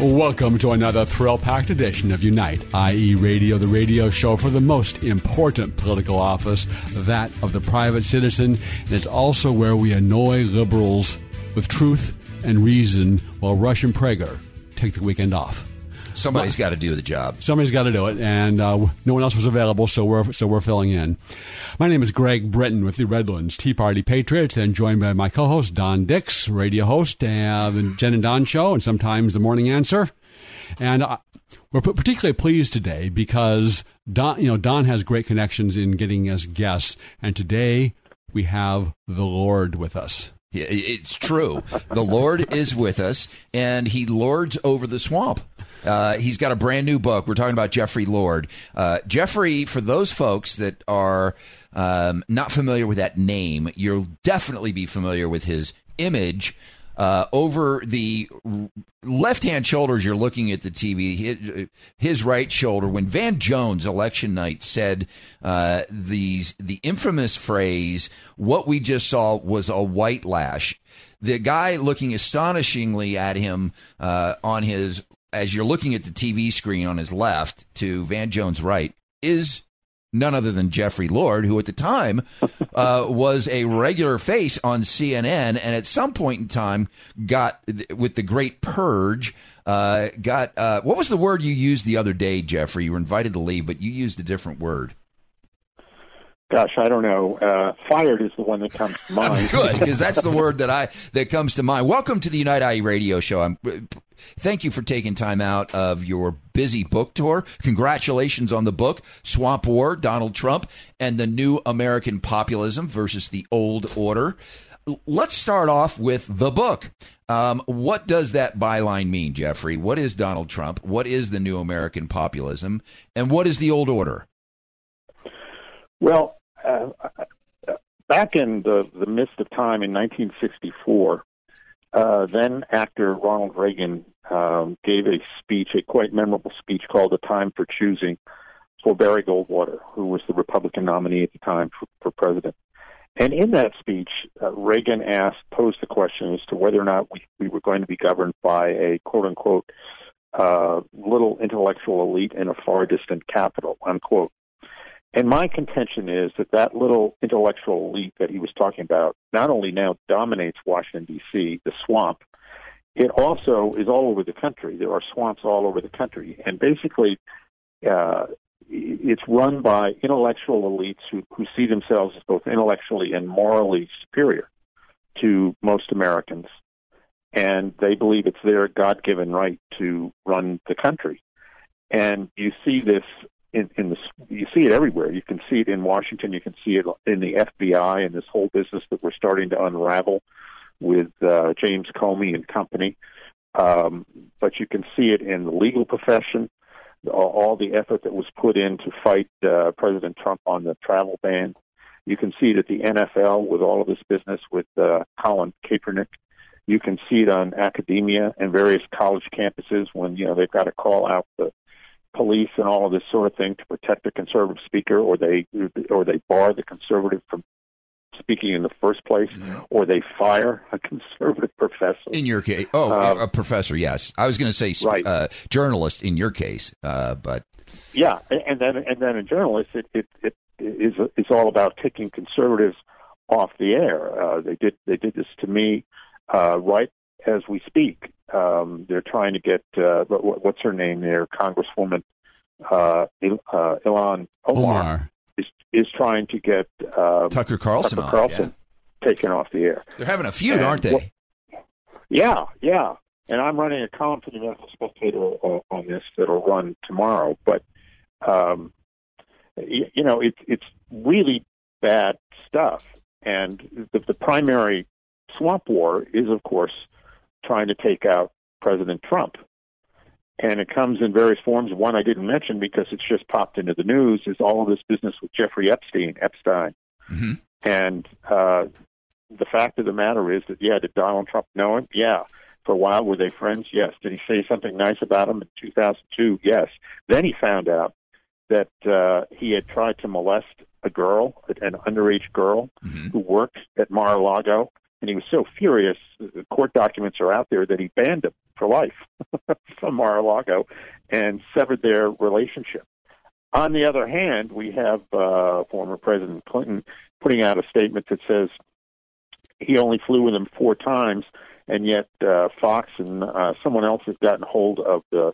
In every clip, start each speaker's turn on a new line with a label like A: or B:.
A: Welcome to another thrill packed edition of Unite, IE, Radio, the radio show for the most important political office, that of the private citizen. And it's also where we annoy liberals with truth and reason while Rush and Prager take the weekend off.
B: Somebody's got to do the job.
A: Somebody's got to do it, and uh, no one else was available, so we're so we're filling in. My name is Greg Britton with the Redlands Tea Party Patriots, and joined by my co-host Don Dix, radio host, uh, the Jen and Don Show, and sometimes the Morning Answer. And uh, we're particularly pleased today because Don, you know, Don has great connections in getting us guests, and today we have the Lord with us.
B: It's true. The Lord is with us, and He lords over the swamp. Uh, he's got a brand new book. We're talking about Jeffrey Lord. Uh, Jeffrey, for those folks that are um, not familiar with that name, you'll definitely be familiar with his image. Uh, over the left hand shoulders, you're looking at the TV. His, his, right shoulder, when Van Jones, election night, said uh, these the infamous phrase, "What we just saw was a white lash." The guy looking astonishingly at him uh, on his as you're looking at the TV screen on his left to Van Jones' right, is none other than Jeffrey Lord, who at the time uh, was a regular face on CNN, and at some point in time got with the Great Purge. Uh, got uh, what was the word you used the other day, Jeffrey? You were invited to leave, but you used a different word.
C: Gosh, I don't know. Uh, fired is the one that comes to mind.
B: Good, because that's the word that I that comes to mind. Welcome to the Unite IE Radio Show. I'm, thank you for taking time out of your busy book tour. Congratulations on the book, Swamp War: Donald Trump and the New American Populism versus the Old Order. Let's start off with the book. Um, what does that byline mean, Jeffrey? What is Donald Trump? What is the New American Populism? And what is the Old Order?
C: Well, uh, back in the, the midst of time in 1964, uh, then actor Ronald Reagan um, gave a speech, a quite memorable speech called "The Time for Choosing" for Barry Goldwater, who was the Republican nominee at the time for, for president. And in that speech, uh, Reagan asked, posed the question as to whether or not we, we were going to be governed by a quote unquote uh, little intellectual elite in a far distant capital, unquote. And my contention is that that little intellectual elite that he was talking about not only now dominates Washington, D.C., the swamp, it also is all over the country. There are swamps all over the country. And basically, uh, it's run by intellectual elites who, who see themselves as both intellectually and morally superior to most Americans. And they believe it's their God given right to run the country. And you see this in, in the you see it everywhere. You can see it in Washington. You can see it in the FBI and this whole business that we're starting to unravel with uh, James Comey and company. Um, but you can see it in the legal profession. All, the effort that was put in to fight uh, President Trump on the travel ban. You can see it at the NFL with all of this business with uh, Colin Kaepernick. You can see it on academia and various college campuses when you know they've got to call out the police and all of this sort of thing to protect the conservative speaker, or they or they bar the conservative from speaking in the first place, mm-hmm. or they fire a conservative professor.
B: In your case, oh, um, a professor, yes. I was going to say right. uh, journalist in your case, uh, but
C: yeah, and then and then a journalist, it it, it is it's all about taking conservatives off the air. Uh, they did they did this to me uh, right as we speak. Um, they're trying to get uh, what's her name there, Congresswoman uh, Il- uh, Ilhan Omar, Omar, is is trying to get um,
B: Tucker Carlson,
C: Tucker Carlson yeah. taken off the air.
B: They're having a feud, and, aren't they?
C: yeah, yeah. And I'm running a column for the American Spectator uh, on this that'll run tomorrow. But um, you, you know, it's it's really bad stuff. and the, the primary swamp war is, of course, trying to take out President Trump. And it comes in various forms. One I didn't mention because it's just popped into the news is all of this business with Jeffrey Epstein, Epstein.
B: Mm-hmm.
C: And uh, the fact of the matter is that, yeah, did Donald Trump know him? Yeah. For a while, were they friends? Yes. Did he say something nice about him in 2002? Yes. Then he found out that uh, he had tried to molest a girl, an underage girl,
B: Mhm.
C: who worked at Mar-a-Lago, and he was so furious. The court documents are out there that he banned him for life from Mar-a-Lago and severed their relationship. On the other hand, we have uh, former President Clinton putting out a statement that says he only flew with him four times, and yet uh, Fox and uh, someone else has gotten hold of the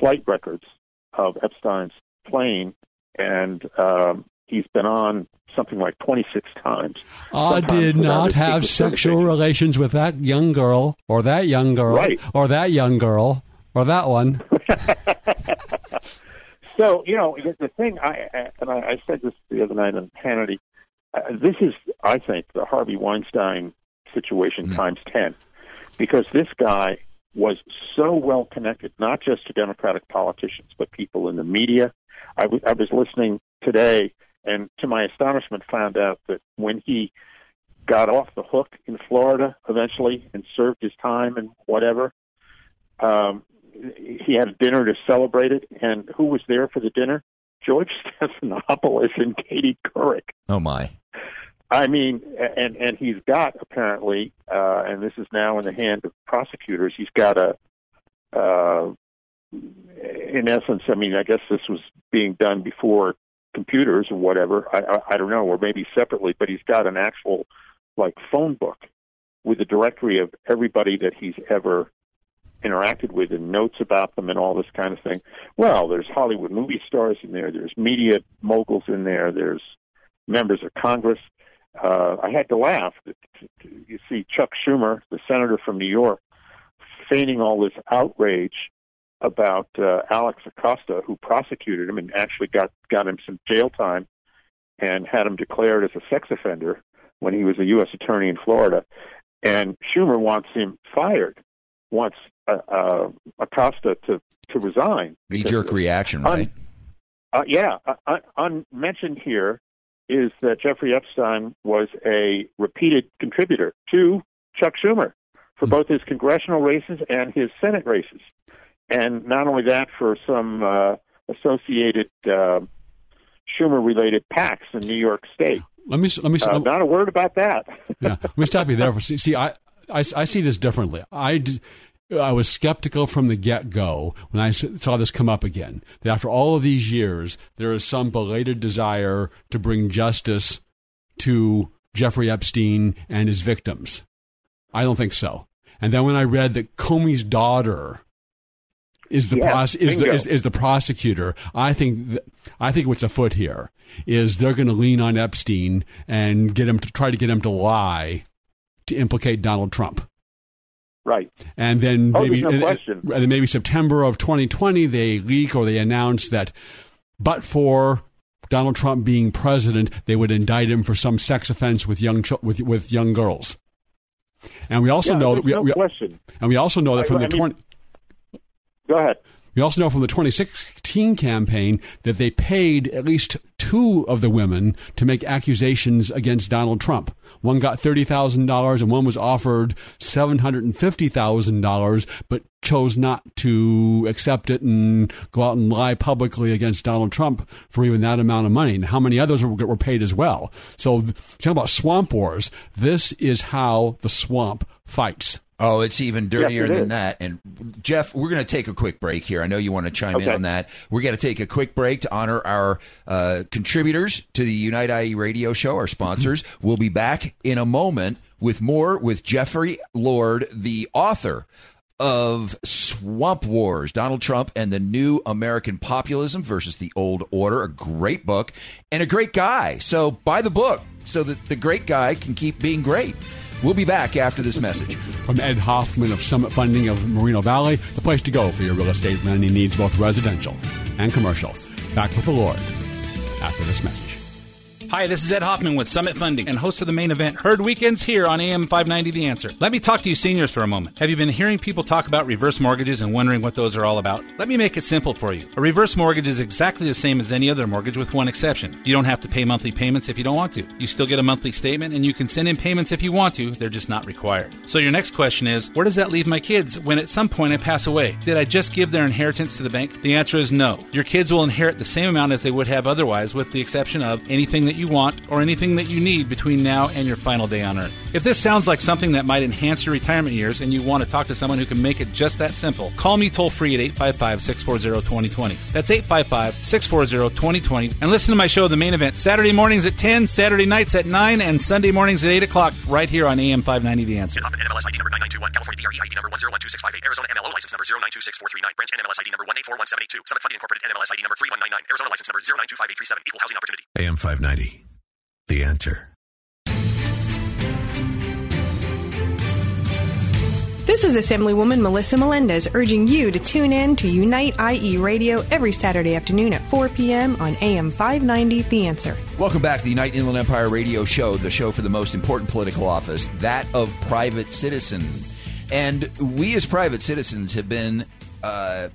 C: flight records of Epstein's plane, and um, he's been on something like 26 times.
A: I did not have sexual relations with that young girl, or that young girl,
C: Right.
A: or that young girl, or that one.
C: So you know the, the thing I I- and I, I said this the other night on Hannity. Uh, this is, I think, the Harvey Weinstein situation times ten, because this guy was so well connected, not just to Democratic politicians, but people in the media. I, w- I was listening today, and to my astonishment, found out that when he got off the hook in Florida eventually and served his time and whatever, um, he had a dinner to celebrate it, and who was there for the dinner? George Stephanopoulos and Katie Couric.
B: Oh my.
C: I mean, and and he's got apparently, uh, and this is now in the hand of prosecutors. He's got a, uh, in essence, I mean, I guess this was being done before computers or whatever. I, I I don't know, or maybe separately, but he's got an actual like phone book with a directory of everybody that he's ever interacted with and notes about them and all this kind of thing. Well, there's Hollywood movie stars in there. There's media moguls in there. There's members of Congress. Uh, I had to laugh. You see Chuck Schumer, the senator from New York, feigning all this outrage about uh, Alex Acosta, who prosecuted him and actually got got him some jail time and had him declared as a sex offender when he was a U.S. attorney in Florida. And Schumer wants him fired, wants uh, uh, Acosta to to resign.
B: Knee jerk reaction, right?
C: Uh, yeah, uh, un- unmentioned here is that Jeffrey Epstein was a repeated contributor to Chuck Schumer for both his congressional races and his Senate races, and not only that, for some uh, associated uh, Schumer-related PACs in New York State.
A: Let me let me
C: Uh, not a word about that.
A: yeah. Let me stop you there. For, see, see I, I, I see this differently. I, d- I was skeptical from the get go when I saw this come up again. That after all of these years, there is some belated desire to bring justice to Jeffrey Epstein and his victims. I don't think so. And then when I read that Comey's daughter is the
C: Yeah,
A: pros- is, the, is, is the prosecutor. I think th- I think what's afoot here is they're going to lean on Epstein and get him to try to get him to lie to implicate Donald Trump.
C: Right.
A: And then
C: Oh,
A: maybe
C: no
A: and- and then maybe September of 2020 they leak or they announce that but for Donald Trump being president, they would indict him for some sex offense with young chil- with with young girls. And we also
C: Yeah,
A: know that we,
C: no
A: we-
C: question.
A: and we also know that from
C: I
A: the
C: mean-
A: 20
C: Go ahead.
A: we also know from the 2016 campaign that they paid at least two of the women to make accusations against Donald Trump. One got $30,000 and one was offered $750,000 but chose not to accept it and go out and lie publicly against Donald Trump for even that amount of money. And how many others were, paid as well. So, talking about swamp wars, this is how the swamp fights.
B: Oh, it's even dirtier
C: it
B: than
C: is.
B: that. And Jeff, we're going to take a quick break here. I know you want to chime in on that. We're going to take a quick break to honor our uh, contributors to the Unite IE radio show, our sponsors. We'll be back in a moment with more with Jeffrey Lord, the author of Swamp Wars, Donald Trump and the New American Populism versus the Old Order. A great book and a great guy. So buy the book so that the great guy can keep being great. We'll be back after this message.
A: From Ed Hoffman of Summit Funding of Moreno Valley, the place to go for your real estate lending needs, both residential and commercial. Back with the Lord after this message.
D: Hi, this is Ed Hoffman with Summit Funding and host of the main event, Heard Weekends here on AM 590 The Answer. Let me talk to you seniors for a moment. Have you been hearing people talk about reverse mortgages and wondering what those are all about? Let me make it simple for you. A reverse mortgage is exactly the same as any other mortgage with one exception. You don't have to pay monthly payments if you don't want to. You still get a monthly statement and you can send in payments if you want to, they're just not required. So your next question is, where does that leave my kids when at some point I pass away? Did I just give their inheritance to the bank? The answer is no. Your kids will inherit the same amount as they would have otherwise with the exception of anything that you want or anything that you need between now and your final day on earth. If this sounds like something that might enhance your retirement years and you want to talk to someone who can make it just that simple, call me toll free at 855 640 2020. That's 855 640 2020. And listen to my show, The Main Event, Saturday mornings at 10, Saturday nights at 9, and Sunday mornings at 8 o'clock, right here on AM 590 The Answer.
E: NMLS ID number 9921, California DRE ID number 1012658, Arizona MLO license number 0926439, branch NMLS ID number 1841782, Summit Funding Incorporated NMLS ID number 3199, Arizona license number 0925837, Equal Housing Opportunity.
F: AM 590. The answer.
G: This is Assemblywoman Melissa Melendez urging you to tune in to Unite IE Radio every Saturday afternoon at 4 p.m. on AM 590 The Answer.
B: Welcome back to the Unite Inland Empire Radio Show, the show for the most important political office, that of private citizen. And we, as private citizens, have been uh,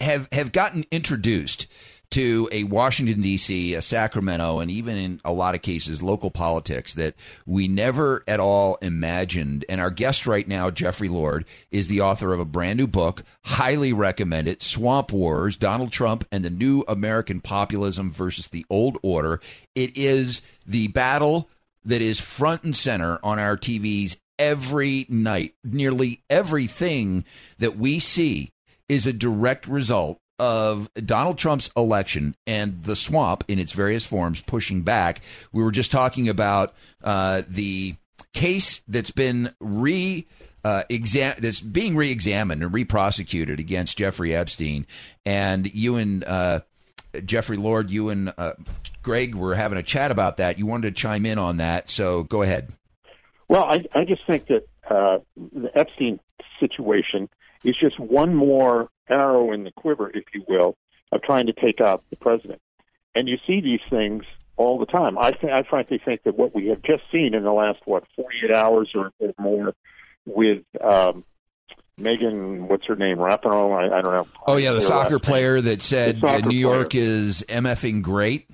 B: have have gotten introduced to a Washington D.C., a Sacramento, and even in a lot of cases, local politics that we never at all imagined. And our guest right now, Jeffrey Lord, is the author of a brand new book. Highly recommend it: Swamp Wars: Donald Trump and the New American Populism versus the Old Order. It is the battle that is front and center on our TVs every night. Nearly everything that we see is a direct result of Donald Trump's election and the swamp in its various forms pushing back. We were just talking about uh, the case that's been re. Uh, exam- that's being re-examined and re-prosecuted against Jeffrey Epstein, and you and uh, Jeffrey Lord, you and uh, Greg were having a chat about that. You wanted to chime in on that, so go ahead.
C: Well, I, I just think that uh, the Epstein situation is just one more arrow in the quiver, if you will, of trying to take out the president. And you see these things all the time. I, th- I frankly think that what we have just seen in the last what 48 hours or, or more with um, Megan, what's her name, Rapinoe? I, I don't know.
B: Oh yeah, the soccer
C: last name.
B: player that said New York
C: player.
B: is mfing great.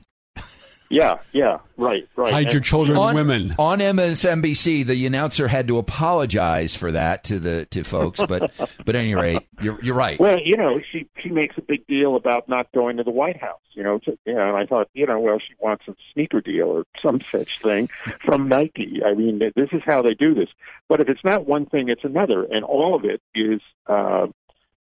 C: Yeah, yeah, right, right.
A: Hide your children
B: on,
A: women.
B: on MSNBC, the announcer had to apologize for that to the to folks. But but at any rate, you're you're right.
C: Well, you know, she she makes a big deal about not going to the White House. You know, to, you know, and I thought, you know, well, she wants a sneaker deal or some such thing from Nike. I mean, this is how they do this. But if it's not one thing, it's another, and all of it is, uh,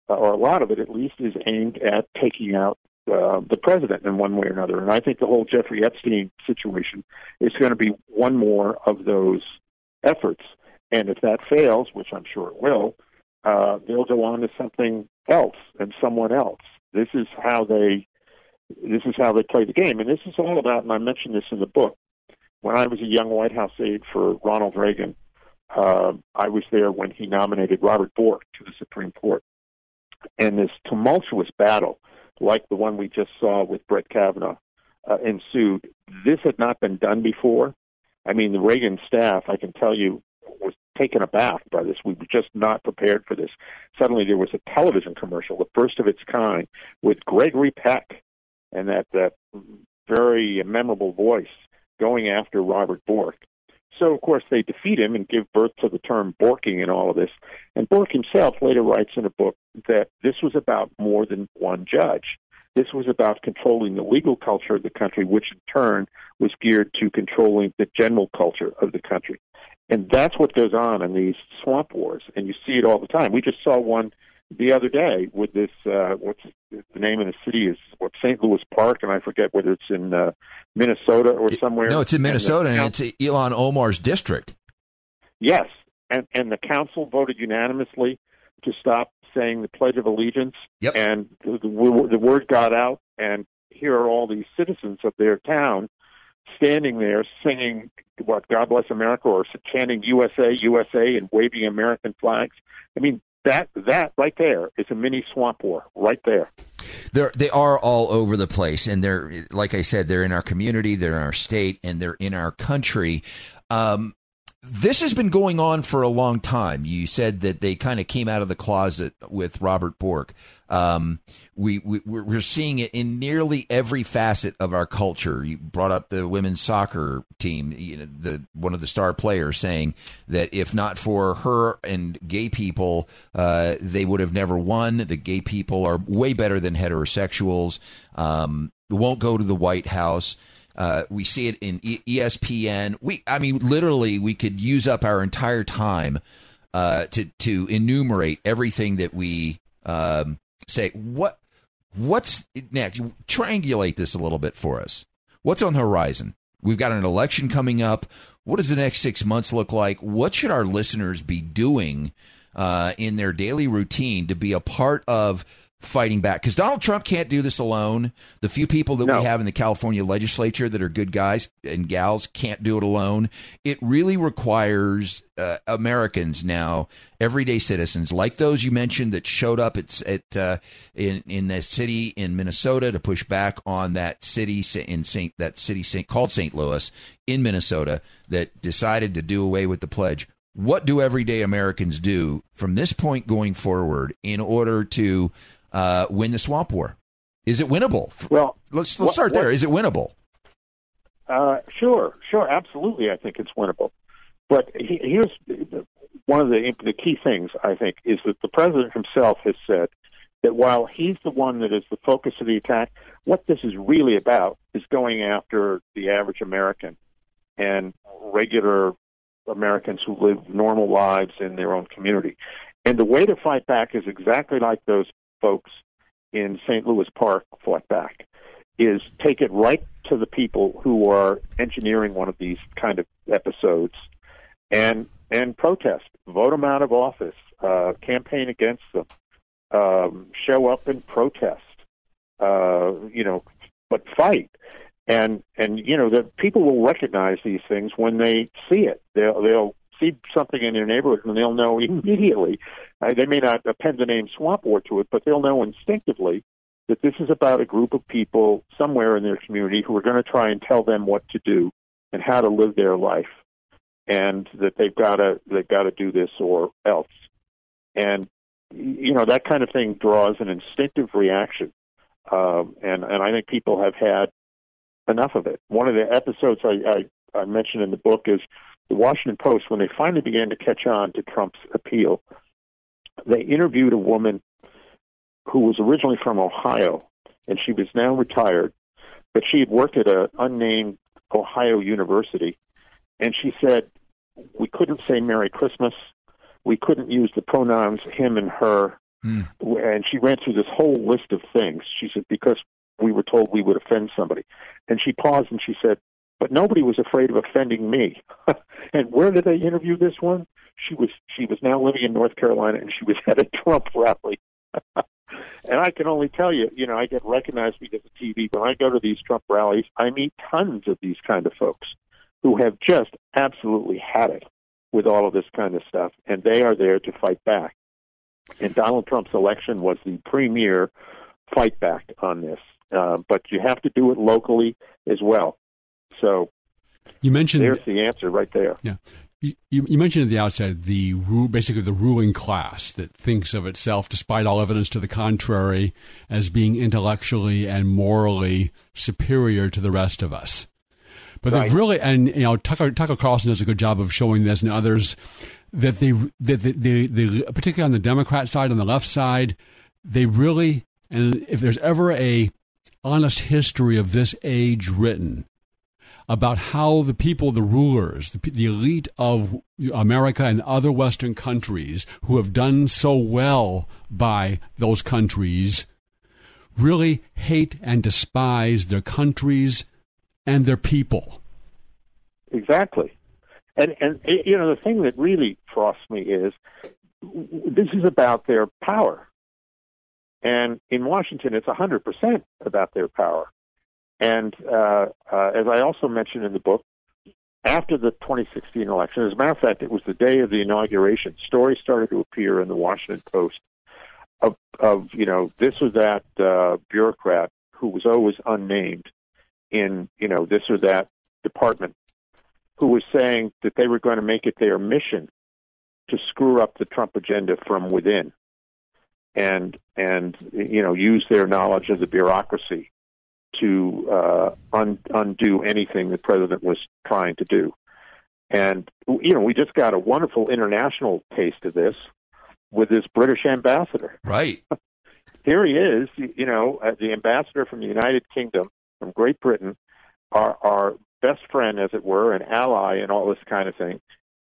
C: or a lot of it at least, is aimed at taking out uh, the president in one way or another. And I think the whole Jeffrey Epstein situation is going to be one more of those efforts. And if that fails, which I'm sure it will, uh, they'll go on to something else and someone else. This is how they this is how they play the game, and this is all about. And I mentioned this in the book. When I was a young White House aide for Ronald Reagan, uh, I was there when he nominated Robert Bork to the Supreme Court, and this tumultuous battle, like the one we just saw with Brett Kavanaugh, uh, ensued. This had not been done before. I mean, the Reagan staff, I can tell you, was taken aback by this. We were just not prepared for this. Suddenly, there was a television commercial, the first of its kind, with Gregory Peck and that that very memorable voice going after Robert Bork. So, of course, they defeat him and give birth to the term Borking and all of this. And Bork himself later writes in a book that this was about more than one judge. This was about controlling the legal culture of the country, which in turn was geared to controlling the general culture of the country. And that's what goes on in these swamp wars, and you see it all the time. We just saw one the other day with this. Uh, what's the name of the city? Is what St. Louis Park, and I forget whether it's in uh, Minnesota or somewhere.
B: No, it's in
C: And the
B: Minnesota, and it's Ilhan Omar's district.
C: Yes, and and the council voted unanimously to stop saying the Pledge of Allegiance.
B: Yep.
C: And the, the, the word got out, and here are all these citizens of their town standing there singing what God bless America or chanting USA USA and waving American flags. I mean, that that right there is a mini swamp war right there.
B: They're they are all over the place, and they're like I said, they're in our community, they're in our state, and they're in our country. Um, this has been going on for a long time. You said that they kind of came out of the closet with Robert Bork. Um, we, we we're seeing it in nearly every facet of our culture. You brought up the women's soccer team. You know, the one of the star players saying that if not for her and gay people, uh, they would have never won. The gay people are way better than heterosexuals. Um, won't go to the White House. Uh, we see it in e- ESPN. We, I mean, literally, we could use up our entire time uh, to to enumerate everything that we um, say. What what's next? Triangulate this a little bit for us. What's on the horizon? We've got an election coming up. What does the next six months look like? What should our listeners be doing uh, in their daily routine to be a part of? Fighting back because Donald Trump can't do this alone. The few people that
C: No.
B: we have in the California legislature that are good guys and gals can't do it alone. It really requires uh, Americans now, everyday citizens like those you mentioned that showed up at, at uh, in in the city in Minnesota to push back on that city in Saint that city Saint, called St. Louis in Minnesota that decided to do away with the pledge. What do everyday Americans do from this point going forward in order to uh, win the swamp war? Is it winnable?
C: Well,
B: Let's let's start there.
C: what-
B: Is it winnable?
C: Uh, sure, sure, absolutely. I think it's winnable. But he, here's one of the the key things I think is that the president himself has said that while he's the one that is the focus of the attack, what this is really about is going after the average American and regular Americans who live normal lives in their own community. And the way to fight back is exactly like those folks in St. Louis Park fought back is take it right to the people who are engineering one of these kind of episodes and and protest, vote them out of office, uh, campaign against them, um, show up and protest, uh, you know, but fight. And and you know the people will recognize these things when they see it. They'll they'll see something in their neighborhood and they'll know immediately. Uh, they may not append the name Swamp War to it, but they'll know instinctively that this is about a group of people somewhere in their community who are going to try and tell them what to do and how to live their life, and that they've got to they've got to do this or else. And you know that kind of thing draws an instinctive reaction, um, and and I think people have had enough of it. One of the episodes I, I, I mentioned in the book is the Washington Post when they finally began to catch on to Trump's appeal. They interviewed a woman who was originally from Ohio, and she was now retired, but she had worked at an unnamed Ohio university, and she said we couldn't say Merry Christmas, we couldn't use the pronouns him and her, hmm. and she ran through this whole list of things. She said because we were told we would offend somebody, and she paused and she said, "But nobody was afraid of offending me." and where did they interview this one? She was she was now living in North Carolina, and she was at a Trump rally. and I can only tell you, you know, I get recognized because of TV. When I go to these Trump rallies, I meet tons of these kind of folks who have just absolutely had it with all of this kind of stuff, and they are there to fight back. And Donald Trump's election was the premier fight back on this, uh, but you have to do it locally as well. So
A: You mentioned
C: there's the answer right there.
A: Yeah. You, you mentioned at the outset the basically the ruling class that thinks of itself, despite all evidence to the contrary, as being intellectually and morally superior to the rest of us. But
C: Right.
A: they've really, and you know, Tucker Tucker Carlson does a good job of showing this, and others that they that they, they, they particularly on the Democrat side, on the left side, they really, and if there's ever a honest history of this age written, about how the people, the rulers, the, the elite of America and other Western countries who have done so well by those countries really hate and despise their countries and their people.
C: Exactly. And and you know the thing that really frosts me is this is about their power. And in Washington, it's 100% about their power. And uh, uh, as I also mentioned in the book, after the 2016 election. As a matter of fact, it was the day of the inauguration. Stories started to appear in the Washington Post of, of you know, this or that uh, bureaucrat who was always unnamed in, you know, this or that department who was saying that they were going to make it their mission to screw up the Trump agenda from within and and you know use their knowledge of the bureaucracy to uh, un- undo anything the president was trying to do. And you know, we just got a wonderful international taste of this with this British ambassador.
B: Right.
C: Here he is, you know, uh, the ambassador from the United Kingdom, from Great Britain, our our best friend, as it were, an ally, and all this kind of thing.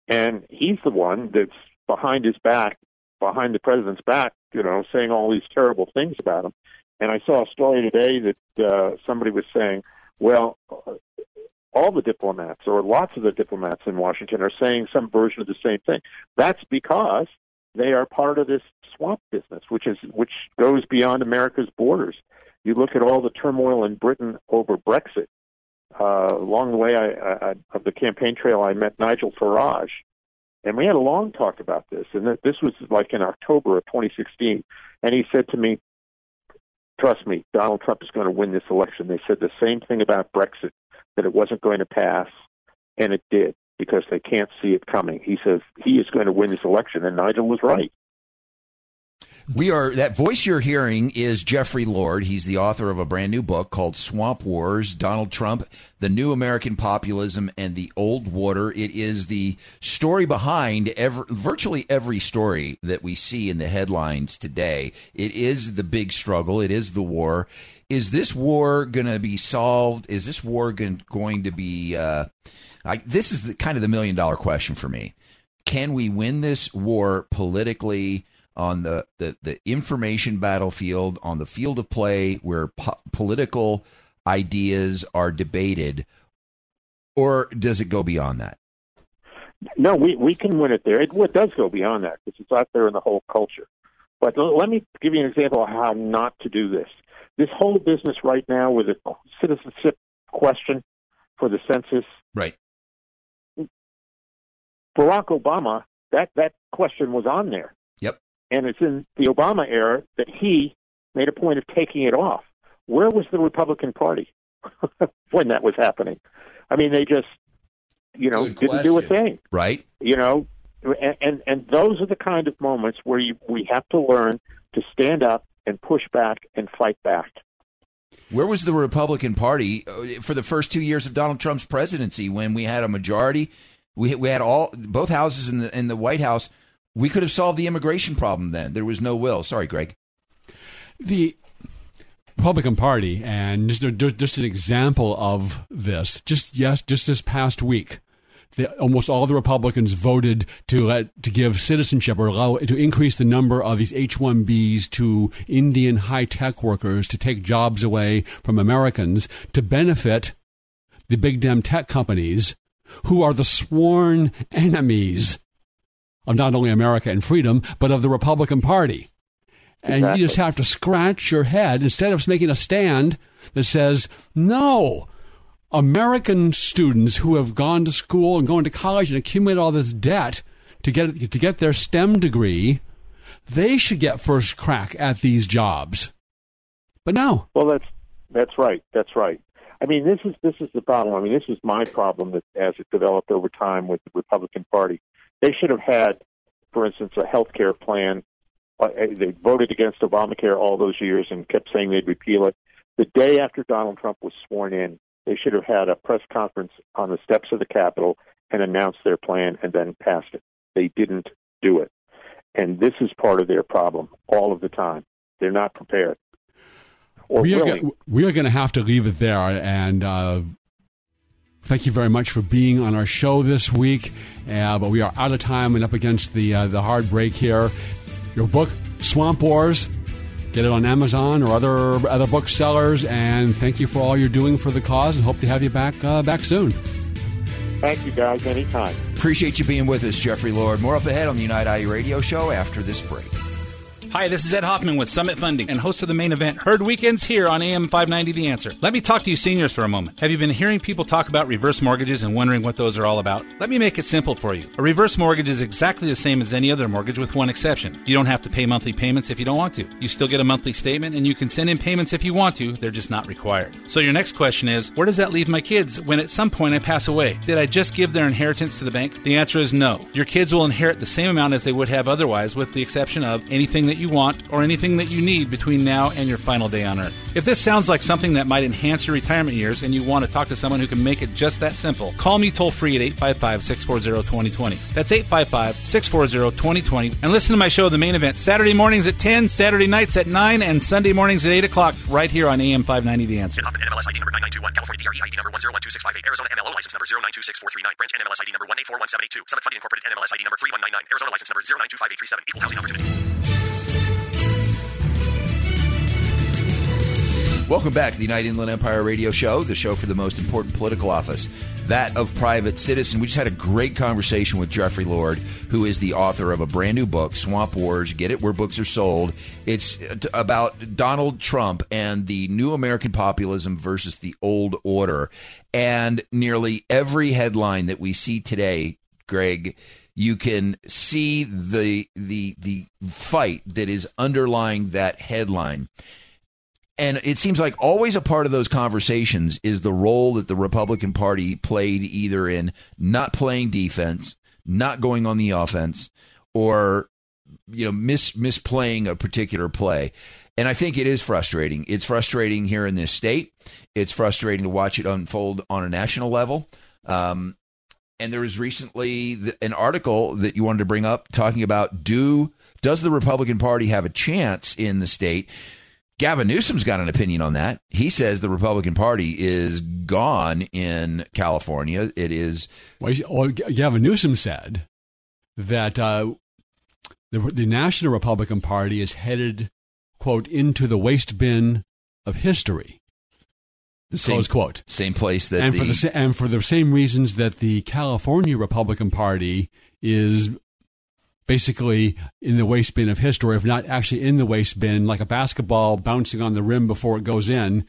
C: And he's the one that's behind his back, behind the president's back, you know, saying all these terrible things about him. And I saw a story today that uh, somebody was saying, well, all the diplomats or lots of the diplomats in Washington are saying some version of the same thing. That's because they are part of this swamp business, which is which goes beyond America's borders. You look at all the turmoil in Britain over Brexit. Uh, along the way I, I, of the campaign trail, I met Nigel Farage, and we had a long talk about this. And this was like in October of 2016. And he said to me, trust me, Donald Trump is going to win this election. They said the same thing about Brexit, that it wasn't going to pass, and it did because they can't see it coming. He says he is going to win this election, and Nigel was right.
B: We are that voice you're hearing is Jeffrey Lord. He's the author of a brand new book called Swamp Wars: Donald Trump, the New American Populism, and the Old Order. It is the story behind every, virtually every story that we see in the headlines today. It is the big struggle. It is the war. Is this war going to be solved? Is this war going, going to be? Uh, I, this is the, kind of the million dollar question for me. Can we win this war politically? On the, the, the information battlefield, on the field of play where po- political ideas are debated, or does it go beyond that?
C: No, we, we can win it there. It, it does go beyond that because it's out there in the whole culture. But let me give you an example of how not to do this. This whole business right now with the citizenship question for the census.
B: Right.
C: Barack Obama, that, that question was on there and it's in the Obama era that he made a point of taking it off. Where was the Republican Party when that was happening? I mean, they just, you know,
B: Good
C: didn't
B: question.
C: do a thing,
B: right?
C: You know, and, and and those are the kind of moments where you, we have to learn to stand up and push back and fight back.
B: Where was the Republican Party uh, for the first two years of Donald Trump's presidency when we had a majority? We we had all both houses in the in the White House we could have solved the immigration problem then. There was no will. Sorry, Greg.
A: The Republican Party, and just, just an example of this, just yes, just this past week, the, almost all the Republicans voted to let to give citizenship or allow to increase the number of these H-1Bs to Indian high-tech workers to take jobs away from Americans to benefit the big damn tech companies who are the sworn enemies of not only America and freedom, but of the Republican Party. And
C: Exactly.
A: you just have to scratch your head instead of making a stand that says, no, American students who have gone to school and gone to college and accumulated all this debt to get, to get their STEM degree, they should get first crack at these jobs. But no.
C: Well, that's that's right. That's right. I mean, this is this is the problem. I mean, this is my problem that as it developed over time with the Republican Party, they should have had, for instance, a health care plan. Uh, They voted against Obamacare all those years and kept saying they'd repeal it. The day after Donald Trump was sworn in, they should have had a press conference on the steps of the Capitol and announced their plan and then passed it. They didn't do it. And this is part of their problem all of the time. They're not prepared or
A: we are, go- we are going to have to leave it there. And uh, thank you very much for being on our show this week. Uh, but we are out of time and up against the uh, the hard break here. Your book, Swamp Wars. Get it on Amazon or other other booksellers. And thank you for all you're doing for the cause. And hope to have you back uh, back soon.
C: Thank you, guys. Anytime.
B: Appreciate you being with us, Jeffrey Lord. More up ahead on the Unite IE radio show after this break.
D: Hi, this is Ed Hoffman with Summit Funding and host of the main event, Heard Weekends, here on AM 590 The Answer. Let me talk to you seniors for a moment. Have you been hearing people talk about reverse mortgages and wondering what those are all about? Let me make it simple for you. A reverse mortgage is exactly the same as any other mortgage with one exception. You don't have to pay monthly payments if you don't want to. You still get a monthly statement and you can send in payments if you want to, they're just not required. So your next question is, where does that leave my kids when at some point I pass away? Did I just give their inheritance to the bank? The answer is no. Your kids will inherit the same amount as they would have otherwise with the exception of anything that you want or anything that you need between now and your final day on Earth. If this sounds like something that might enhance your retirement years and you want to talk to someone who can make it just that simple, call me toll free at 855 640 2020. That's 855 640 2020. And listen to my show, The Main Event, Saturday mornings at 10, Saturday nights at 9, and Sunday mornings at 8 o'clock, right here on AM 590 The Answer.
E: NMLS ID number 9921, California DRE ID number 101268, Arizona MLO license number 0926439, branch NMLS ID number 1841782, Summit Funding Incorporated NMLS ID number 3199, Arizona license number 0925837, equal housing opportunity.
B: Welcome back to the United Inland Empire Radio Show, the show for the most important political office, that of private citizen. We just had a great conversation with Jeffrey Lord, who is the author of a brand new book, Swamp Wars. Get it where books are sold. It's about Donald Trump and the new American populism versus the old order. And nearly every headline that we see today, Greg, you can see the the the fight that is underlying that headline. And it seems like always a part of those conversations is the role that the Republican Party played either in not playing defense, not going on the offense, or you know mis misplaying a particular play. And I think it is frustrating. It's frustrating here in this state. It's frustrating to watch it unfold on a national level. Um, and there was recently an article that you wanted to bring up talking about do does the Republican Party have a chance in the state? Gavin Newsom's got an opinion on that. He says the Republican Party is gone in California. It is.
A: Well, well Gavin Newsom said that uh, the, the National Republican Party is headed, quote, into the waste bin of history.
B: The same,
A: close quote.
B: Same place that
A: and
B: the,
A: for the and for the same reasons that the California Republican Party is basically in the waste bin of history, if not actually in the waste bin, like a basketball bouncing on the rim before it goes in.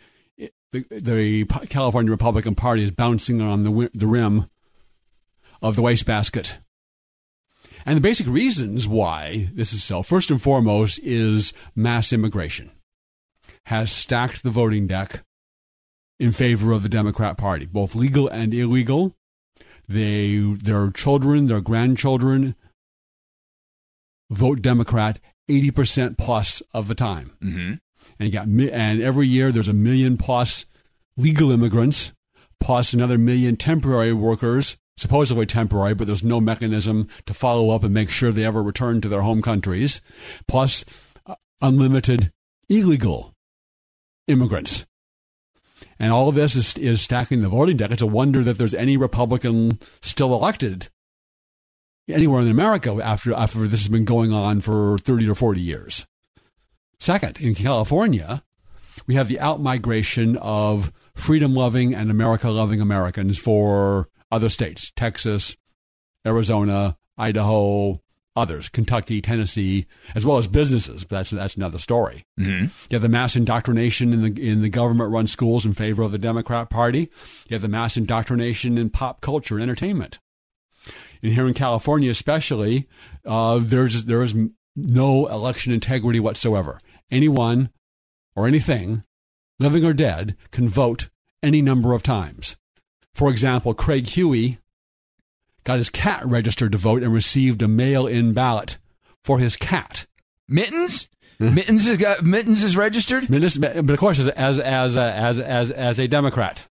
A: The, the California Republican Party is bouncing on the the rim of the wastebasket. And the basic reasons why this is so, first and foremost, is mass immigration has stacked the voting deck in favor of the Democrat Party, both legal and illegal. They, their children, their grandchildren vote Democrat 80% plus of the time.
B: Mm-hmm.
A: And you got and every year there's a million plus legal immigrants plus another million temporary workers, supposedly temporary, but there's no mechanism to follow up and make sure they ever return to their home countries, plus uh, unlimited illegal immigrants. And all of this is, is stacking the voting deck. It's a wonder that there's any Republican still elected anywhere in America after, after this has been going on for 30 or 40 years. Second, in California, we have the outmigration of freedom loving and America loving Americans for other states Texas, Arizona, Idaho, others, Kentucky, Tennessee, as well as businesses. But that's that's another story.
B: Mm-hmm.
A: You have the mass indoctrination in the in the government run schools in favor of the Democrat Party. You have the mass indoctrination in pop culture and entertainment. And here in California, especially, uh, there's there is no election integrity whatsoever. Anyone or anything, living or dead, can vote any number of times. For example, Craig Huey got his cat registered to vote and received a mail-in ballot for his cat.
B: Mittens. Mittens has got Mittens is registered.
A: Mittens, but of course, as as as as as as a Democrat.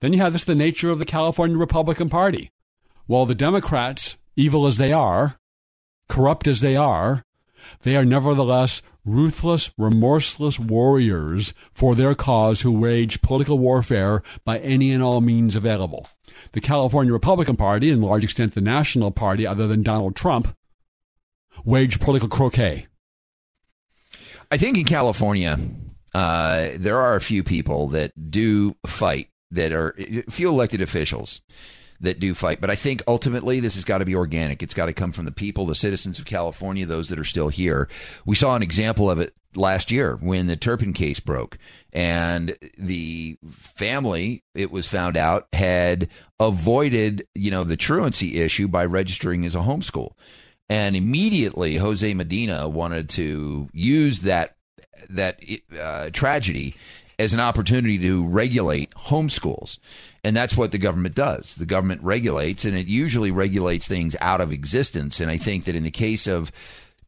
A: Then you have this the nature of the California Republican Party. While the Democrats, evil as they are, corrupt as they are, they are nevertheless ruthless, remorseless warriors for their cause who wage political warfare by any and all means available. The California Republican Party, in large extent the National Party, other than Donald Trump, wage political croquet.
B: I think in California, uh, there are a few people that do fight that are few elected officials that do fight. But I think ultimately this has got to be organic. It's got to come from the people, the citizens of California, those that are still here. We saw an example of it last year when the Turpin case broke and the family it was found out had avoided you know the truancy issue by registering as a homeschool and immediately Jose Medina wanted to use that that uh, tragedy as an opportunity to regulate homeschools. And that's what the government does. The government regulates, and it usually regulates things out of existence. And I think that in the case of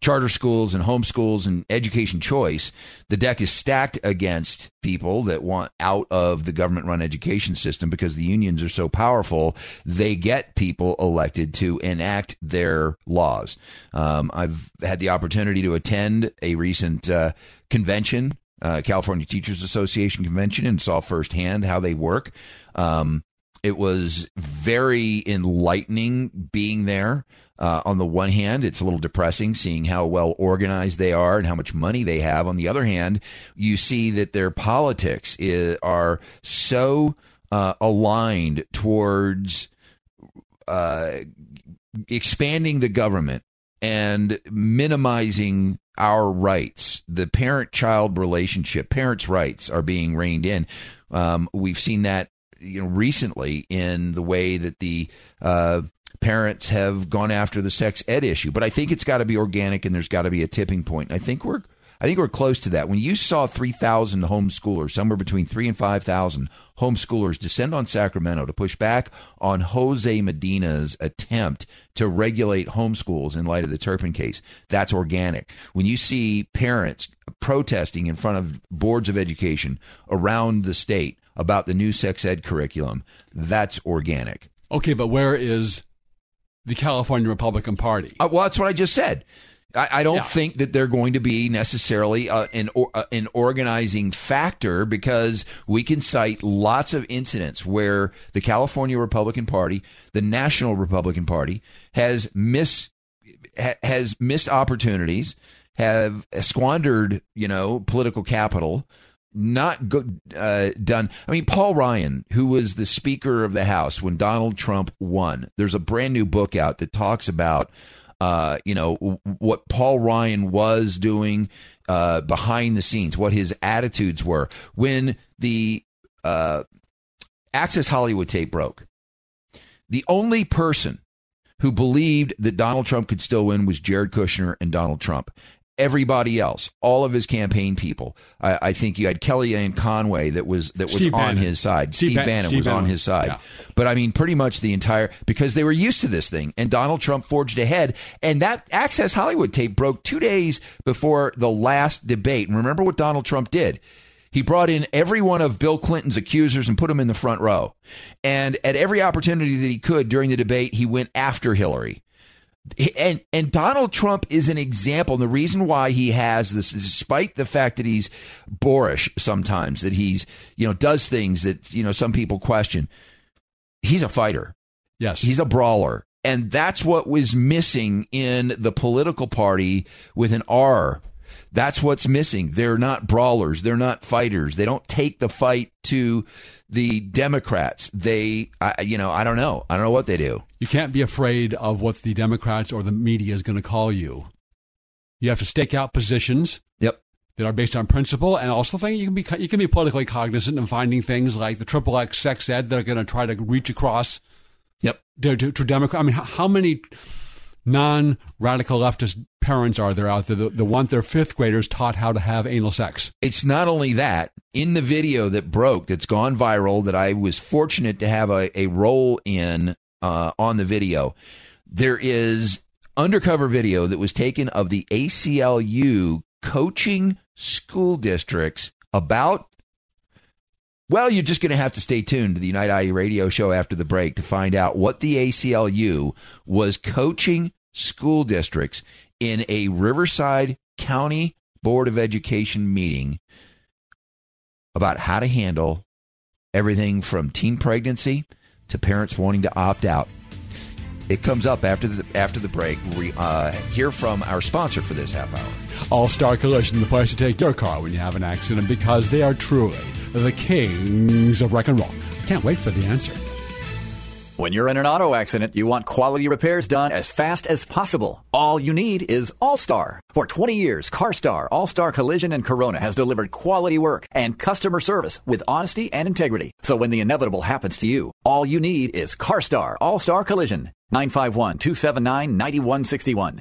B: charter schools and homeschools and education choice, the deck is stacked against people that want out of the government run education system because the unions are so powerful. They get people elected to enact their laws. Um, I've had the opportunity to attend a recent uh, convention, uh, California Teachers Association convention, and saw firsthand how they work. Um, it was very enlightening being there. Uh, on the one hand, it's a little depressing seeing how well organized they are and how much money they have. On the other hand, you see that their politics is, are so uh, aligned towards uh, expanding the government and minimizing our rights. The parent child relationship, parents' rights are being reined in. Um, we've seen that you know recently in the way that the uh, parents have gone after the sex ed issue. But I think it's got to be organic, and there's got to be a tipping point. I think we're I think we're close to that. When you saw 3,000 homeschoolers, somewhere between 3 and 5,000 homeschoolers descend on Sacramento to push back on Jose Medina's attempt to regulate homeschools in light of the Turpin case, that's organic. When you see parents protesting in front of boards of education around the state about the new sex ed curriculum, that's organic.
A: Okay, but where is the California Republican Party?
B: Uh, well, that's what I just said. I, I don't
A: Yeah.
B: think that they're going to be necessarily uh, an or, uh, an organizing factor because we can cite lots of incidents where the California Republican Party, the National Republican Party, has miss ha, has missed opportunities, have squandered you know political capital. Not good, uh, done. I mean, Paul Ryan, who was the Speaker of the House when Donald Trump won, there's a brand new book out that talks about uh, you know, w- what Paul Ryan was doing uh, behind the scenes, what his attitudes were when the uh, Access Hollywood tape broke. The only person who believed that Donald Trump could still win was Jared Kushner and Donald Trump. Everybody else, all of his campaign people, I, I think you had Kellyanne Conway that was that was
A: Steve
B: on
A: Bannon.
B: his side.
A: Steve
B: Steve,
A: Ban-
B: Bannon
A: Steve
B: was on his side.
A: Yeah.
B: But I mean, pretty much the entire because they were used to this thing, and Donald Trump forged ahead. And that Access Hollywood tape broke two days before the last debate. And remember what Donald Trump did? He brought in every one of Bill Clinton's accusers and put them in the front row. And at every opportunity that he could during the debate, he went after Hillary. And and Donald Trump is an example. And the reason why he has this, despite the fact that he's boorish sometimes, that he's you know does things that you know some people question, he's a fighter.
A: Yes.
B: He's a brawler. And that's what was missing in the political party with an R. That's what's missing. They're not brawlers. They're not fighters. They don't take the fight to the Democrats. They, I, you know, I don't know. I don't know what they do.
A: You can't be afraid of what the Democrats or the media is going to call you. You have to stake out positions
B: Yep.
A: that are based on principle, and also think you can be you can be politically cognizant and finding things like the triple X sex ed that are going to try to reach across
B: Yep.
A: to, to, to Democrat. I mean, how, how many non-radical leftist parents are there out there that, that want their fifth graders taught how to have anal sex?
B: It's not only that. In the video that broke, that's gone viral, that I was fortunate to have a, a role in uh, on the video, there is undercover video that was taken of the ACLU coaching school districts about. Well, you're just going to have to stay tuned to the Unite IE radio show after the break to find out what the ACLU was coaching school districts in a Riverside County Board of Education meeting about how to handle everything from teen pregnancy to parents wanting to opt out. It comes up after the after the break. We uh, hear from our sponsor for this half hour.
A: All Star Collision, the place to take your car when you have an accident, because they are truly the kings of rock and roll. I can't wait for the answer.
H: When you're in an auto accident, you want quality repairs done as fast as possible. All you need is All-Star. For 20 years, CarStar, All-Star Collision and Corona has delivered quality work and customer service with honesty and integrity. So when the inevitable happens to you, all you need is CarStar, All-Star Collision. 951-279-9161.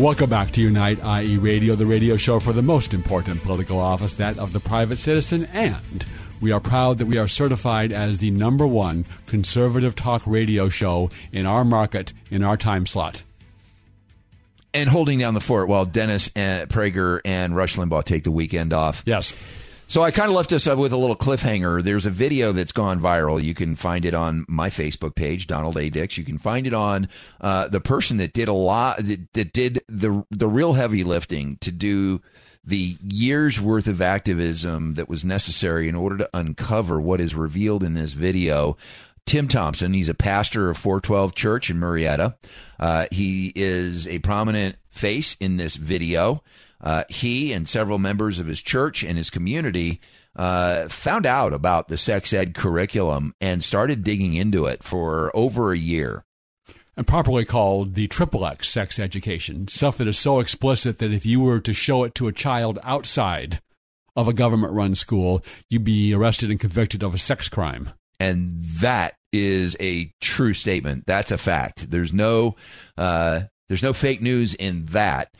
A: Welcome back to Unite IE Radio, the radio show for the most important political office, that of the private citizen, and we are proud that we are certified as the number one conservative talk radio show in our market, in our time slot.
B: And holding down the fort while Dennis and Prager and Rush Limbaugh take the weekend off.
A: Yes.
B: So I kind of left us with a little cliffhanger. There's a video that's gone viral. You can find it on my Facebook page, Donald A. Dix. You can find it on uh, the person that did a lot, that, that did the the real heavy lifting to do the years worth of activism that was necessary in order to uncover what is revealed in this video. Tim Thompson, he's a pastor of 412 Church in Murrieta. Uh, he is a prominent face in this video. Uh, he and several members of his church and his community uh, found out about the sex ed curriculum and started digging into it for over a year.
A: And properly called the triple X sex education, stuff that is so explicit that if you were to show it to a child outside of a government run school, you'd be arrested and convicted of a sex crime.
B: And that is a true statement. That's a fact. There's no uh, there's no fake news in that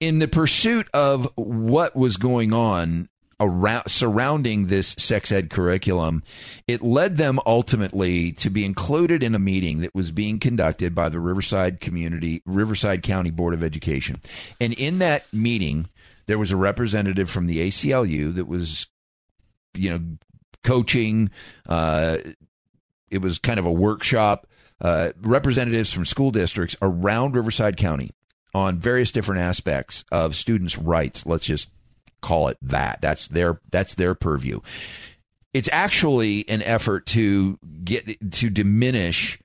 B: in the pursuit of what was going on around surrounding this sex ed curriculum, it led them ultimately to be included in a meeting that was being conducted by the Riverside Community Riverside County Board of Education. And in that meeting, there was a representative from the ACLU that was, you know, coaching. Uh, it was kind of a workshop. Uh, representatives from school districts around Riverside County on various different aspects of students' rights. Let's just call it that. That's their that's their purview. It's actually an effort to get to diminish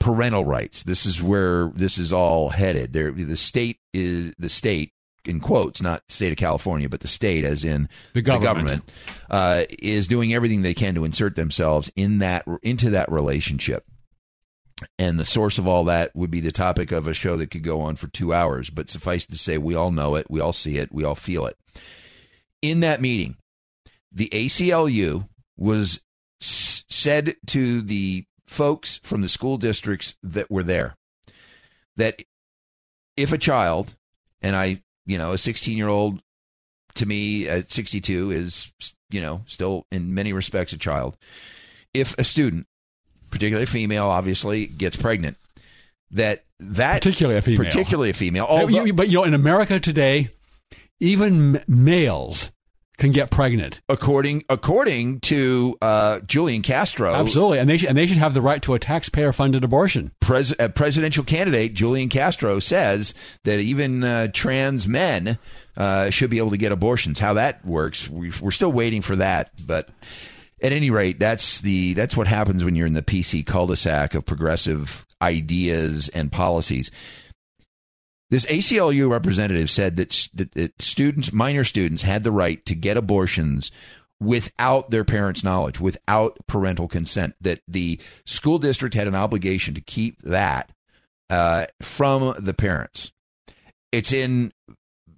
B: parental rights. This is where this is all headed. There, the state is the state in quotes, not state of California, but the state, as in
A: the government,
B: the government uh, is doing everything they can to insert themselves in that into that relationship. And the source of all that would be the topic of a show that could go on for two hours. But suffice to say, we all know it, we all see it, we all feel it. In that meeting, the ACLU was s- said to the folks from the school districts that were there that if a child, and I, you know, a 16 year old to me at 62 is, you know, still in many respects a child. If a student particularly a female, obviously gets pregnant. That that
A: particularly a female,
B: particularly a female.
A: Although, you, but you know, in America today, even males can get pregnant.
B: According according to uh, Julian Castro,
A: absolutely, and they should, and they should have the right to a taxpayer-funded abortion.
B: Pres- a presidential candidate Julian Castro says that even uh, trans men uh, should be able to get abortions. How that works, we, we're still waiting for that, but at any rate, that's the that's what happens when you're in the PC cul-de-sac of progressive ideas and policies. This ACLU representative said that, that, that students, minor students, had the right to get abortions without their parents' knowledge, without parental consent. That the school district had an obligation to keep that uh, from the parents. It's in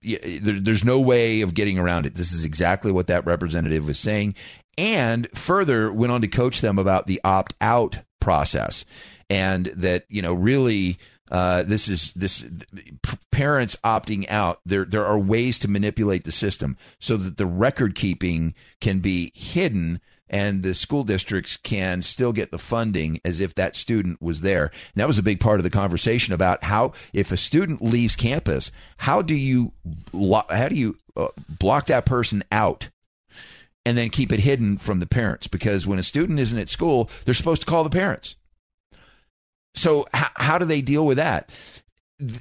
B: there's no way of getting around it. This is exactly what that representative was saying and further went on to coach them about the opt out process and that you know really uh, this is this parents opting out there there are ways to manipulate the system so that the record keeping can be hidden and the school districts can still get the funding as if that student was there. And that was a big part of the conversation about how if a student leaves campus, how do you how do you uh, block that person out and then keep it hidden from the parents because when a student isn't at school, they're supposed to call the parents. so how, how do they deal with that?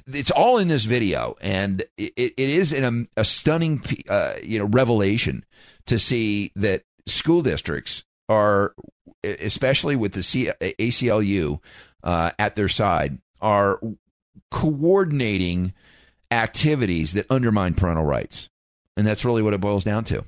B: It's all in this video, and it, it is in a, a stunning, uh, you know, revelation to see that school districts are, especially with the C- ACLU uh, at their side, are coordinating activities that undermine parental rights, and that's really what it boils down to.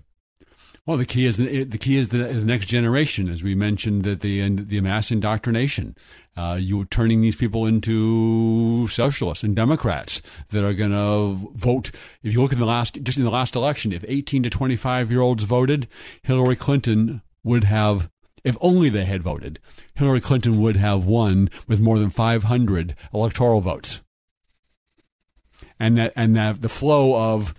A: Well, the key is the, the key is the, the, next generation, as we mentioned that the the mass indoctrination. Uh, you turning these people into socialists and Democrats that are going to vote. If you look in the last just in the last election, if 18 to 25 year olds voted, Hillary Clinton would have. If only they had voted, Hillary Clinton would have won with more than 500 electoral votes. And that and that the flow of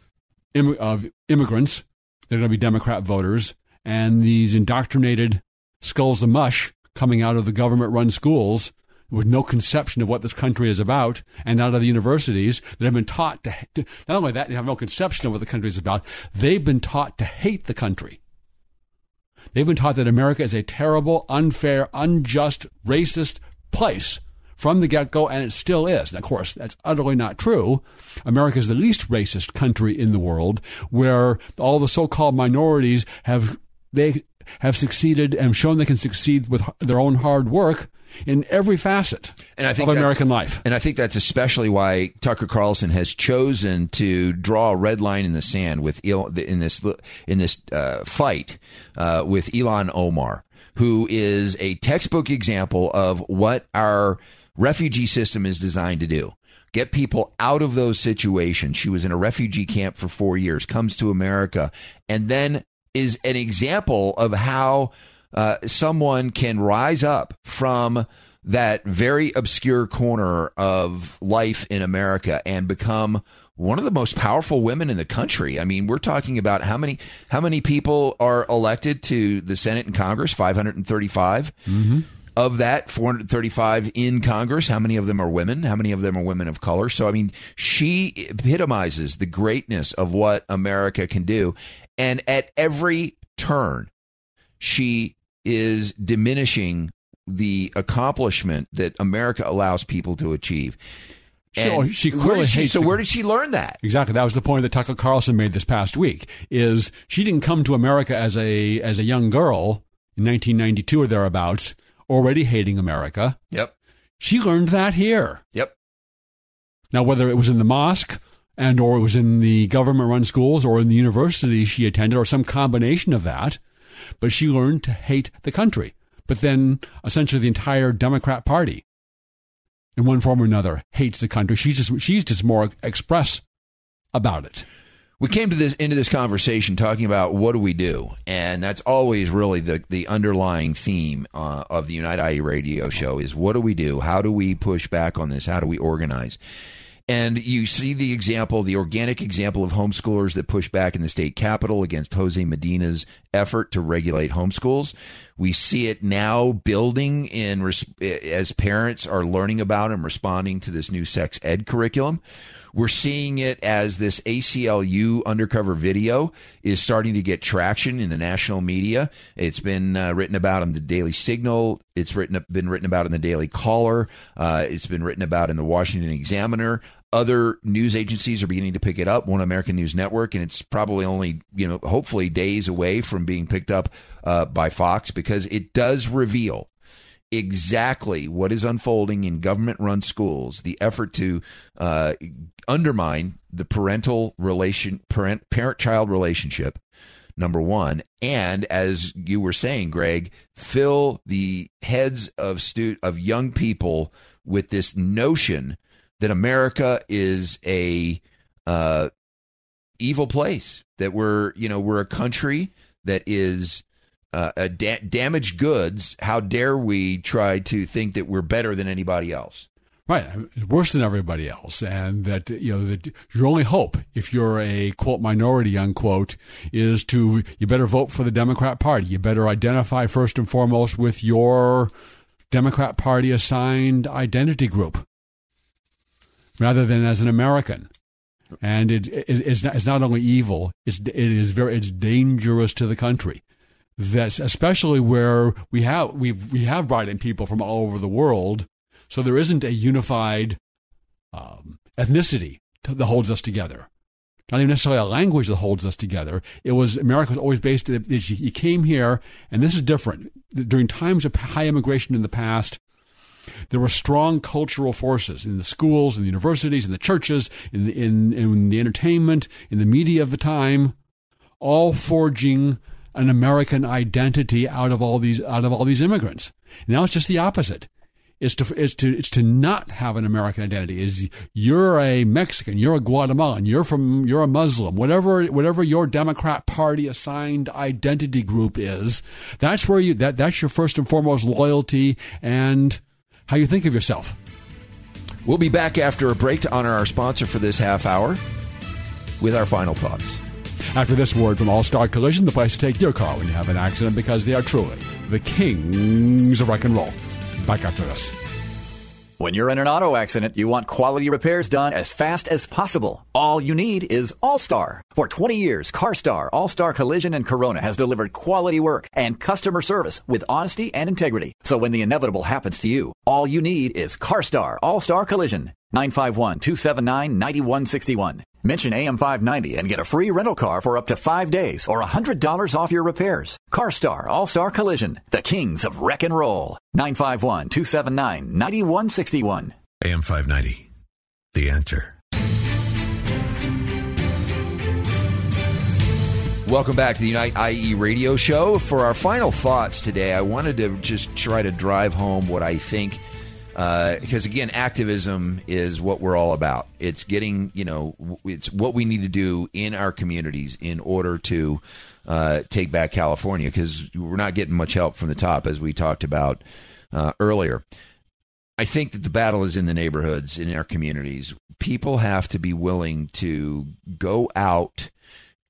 A: of immigrants they're going to be Democrat voters, and these indoctrinated skulls of mush coming out of the government run schools with no conception of what this country is about, and out of the universities that have been taught to, to not only that, they have no conception of what the country is about, they've been taught to hate the country. They've been taught that America is a terrible, unfair, unjust, racist place from the get go, and it still is. And of course, that's utterly not true. America is the least racist country in the world, where all the so called minorities have they have succeeded and shown they can succeed with their own hard work in every facet
B: and I think
A: of American life.
B: And I think that's especially why Tucker Carlson has chosen to draw a red line in the sand with in this in this uh, fight uh, with Ilhan Omar, who is a textbook example of what our refugee system is designed to do. Get people out of those situations. She was in a refugee camp for four years, comes to America, and then is an example of how uh, someone can rise up from that very obscure corner of life in America and become one of the most powerful women in the country. I mean, we're talking about how many how many people are elected to the Senate and Congress? Five hundred and thirty-five.
A: Mm-hmm.
B: Of that, 435 in Congress. How many of them are women? How many of them are women of color? So, I mean, she epitomizes the greatness of what America can do. And at every turn, she is diminishing the accomplishment that America allows people to achieve.
A: Sure, she clearly
B: she,
A: hates
B: so where did she learn that?
A: Exactly. That was the point that Tucker Carlson made this past week. Is she didn't come to America as a as a young girl in 1992 or thereabouts, already hating America.
B: Yep.
A: She learned that here.
B: Yep.
A: Now, whether it was in the mosque and or it was in the government run schools or in the university she attended or some combination of that, but she learned to hate the country. But then essentially the entire Democrat Party, in one form or another, hates the country. She's just she's just more express about it.
B: We came to this into this conversation talking about what do we do, and that's always really the the underlying theme uh, of the Unite IE radio show is what do we do? How do we push back on this? How do we organize? And you see the example, the organic example of homeschoolers that push back in the state capitol against Jose Medina's effort to regulate homeschools. We see it now building in as parents are learning about and responding to this new sex ed curriculum. We're seeing it as this ACLU undercover video is starting to get traction in the national media. It's been uh, written about in the Daily Signal. It's written been written about in the Daily Caller. Uh, it's been written about in the Washington Examiner. Other news agencies are beginning to pick it up. One American News Network, and it's probably only you know hopefully days away from being picked up uh, by Fox because it does reveal exactly what is unfolding in government run schools, the effort to uh, undermine the parental relation, parent child relationship, number one. And as you were saying, Greg, fill the heads of stu- of young people with this notion that America is a uh, evil place, that we're, you know, we're a country that is uh, da- damaged goods. How dare we try to think that we're better than anybody else?
A: Right, worse than everybody else, and that you know that your only hope, if you're a quote minority unquote, is to you better vote for the Democrat Party. You better identify first and foremost with your Democrat Party assigned identity group, rather than as an American. And it, it it's, not, it's not only evil; it's it is very it's dangerous to the country that's especially where we have we we have brought in people from all over the world So there isn't a unified um, ethnicity that holds us together. Not even necessarily a language that holds us together. It was America was always based. You came here, and this is different. During times of high immigration in the past, there were strong cultural forces in the schools, in the universities, in the churches, in the, in, in the entertainment, in the media of the time, all forging an American identity out of all these out of all these immigrants. Now it's just the opposite. It's to it's to it's to not have an American identity. Is you're a Mexican, you're a Guatemalan, you're from you're a Muslim, whatever whatever your Democrat Party assigned identity group is. That's where you that that's your first and foremost loyalty and how you think of yourself.
B: We'll be back after a break to honor our sponsor for this half hour with our final thoughts.
A: After this word from All Star Collision, the place to take your car when you have an accident because they are truly the kings of rock and roll. Back after this.
H: When you're in an auto accident, you want quality repairs done as fast as possible. All you need is All Star. For 20 years, CarStar, All Star Collision, and Corona has delivered quality work and customer service with honesty and integrity. So when the inevitable happens to you, all you need is CarStar, All Star Collision. 951 279 9161. Mention AM590 and get a free rental car for up to five days or $100 off your repairs. CarStar All Star Collision, the kings of wreck and roll. 951 279 9161.
F: AM590, the answer.
B: Welcome back to the Unite IE radio show. For our final thoughts today, I wanted to just try to drive home what I think because uh, again, activism is what we're all about. It's getting, you know, it's what we need to do in our communities in order to uh, take back California because we're not getting much help from the top, as we talked about uh, earlier. I think that the battle is in the neighborhoods, in our communities. People have to be willing to go out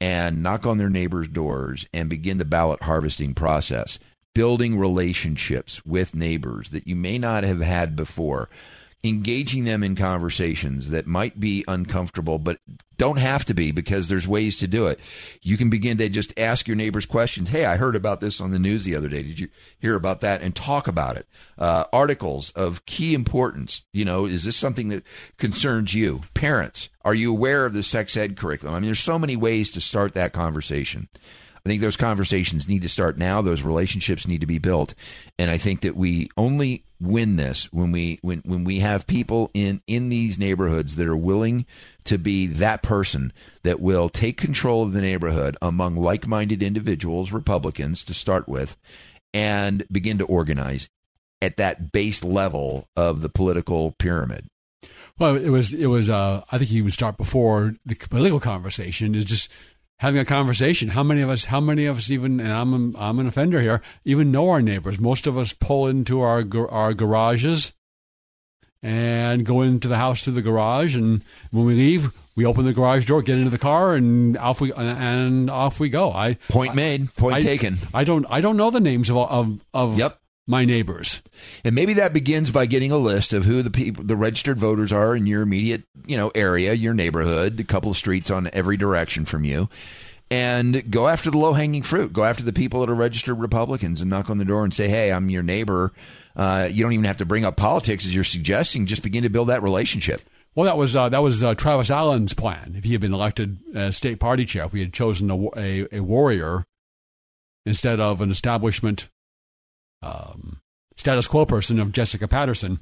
B: and knock on their neighbors' doors and begin the ballot harvesting process building relationships with neighbors that you may not have had before, engaging them in conversations that might be uncomfortable, but don't have to be because there's ways to do it. You can begin to just ask your neighbors questions. Hey, I heard about this on the news the other day. Did you hear about that? And talk about it. Uh, articles of key importance. You know, is this something that concerns you? Parents, are you aware of the sex ed curriculum? I mean, there's so many ways to start that conversation. I think those conversations need to start now. Those relationships need to be built, and I think that we only win this when we when when we have people in in these neighborhoods that are willing to be that person that will take control of the neighborhood among like-minded individuals, Republicans to start with, and begin to organize at that base level of the political pyramid.
A: Well, it was it was. Uh, I think you would start before the political conversation. Is just having a conversation. How many of us? How many of us even? And I'm I'm an offender here. Even know our neighbors. Most of us pull into our our garages and go into the house through the garage. And when we leave, we open the garage door, get into the car, and off we and off we go. I
B: point made, point
A: I,
B: taken.
A: I don't I don't know the names of of of
B: yep
A: my neighbors.
B: And maybe that begins by getting a list of who the people, the registered voters are in your immediate, you know, area, your neighborhood, a couple of streets on every direction from you. And go after the low hanging fruit. Go after the people that are registered Republicans and knock on the door and say, "Hey, I'm your neighbor." Uh, you don't even have to bring up politics as you're suggesting. Just begin to build that relationship.
A: Well, that was uh, that was uh, Travis Allen's plan. If he had been elected as state party chair, if we had chosen a, a, a warrior instead of an establishment um, status quo person of Jessica Patterson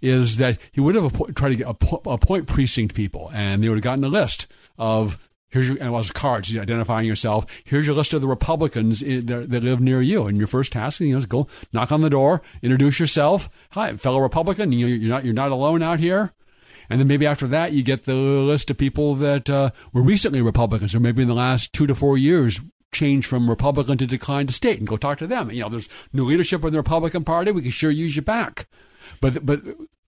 A: is that he would have tried to get appoint precinct people, and they would have gotten a list of here's your and it was cards identifying yourself. Here's your list of the Republicans that, that live near you, and your first task you know, is go knock on the door, introduce yourself. Hi, fellow Republican. You, you're not you're not alone out here. And then maybe after that, you get the list of people that uh, were recently Republicans, or maybe in the last two to four years change from Republican to decline to state and go talk to them. You know, there's new leadership in the Republican Party. We can sure use you back. But, but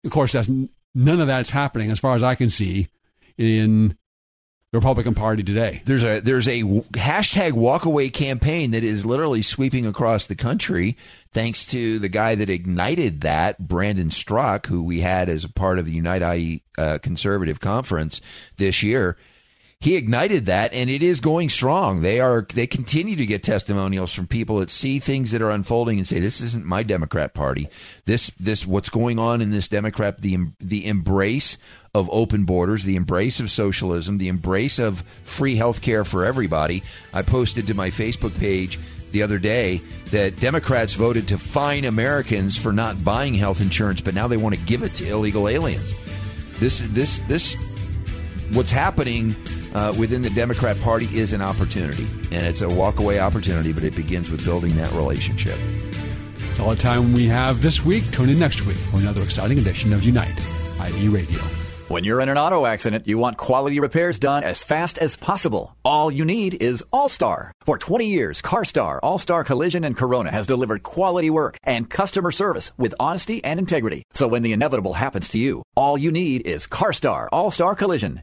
A: of course, that's, none of that's happening as far as I can see in the Republican Party today.
B: There's a there's a hashtag walkaway campaign that is literally sweeping across the country, thanks to the guy that ignited that, Brandon Straka, who we had as a part of the Unite IE uh, Conservative Conference this year he ignited that, and it is going strong. They are they continue to get testimonials from people that see things that are unfolding and say, "This isn't my Democrat Party. This this what's going on in this Democrat the the embrace of open borders, the embrace of socialism, the embrace of free health care for everybody." I posted to my Facebook page the other day that Democrats voted to fine Americans for not buying health insurance, but now they want to give it to illegal aliens. This this this what's happening uh, within the Democrat Party is an opportunity, and it's a walkaway opportunity, but it begins with building that relationship.
A: That's all the time we have this week. Tune in next week for another exciting edition of Unite IE Radio.
H: When you're in an auto accident, you want quality repairs done as fast as possible. All you need is All-Star. For 20 years, CarStar, All-Star Collision and Corona has delivered quality work and customer service with honesty and integrity. So when the inevitable happens to you, all you need is CarStar, All-Star Collision.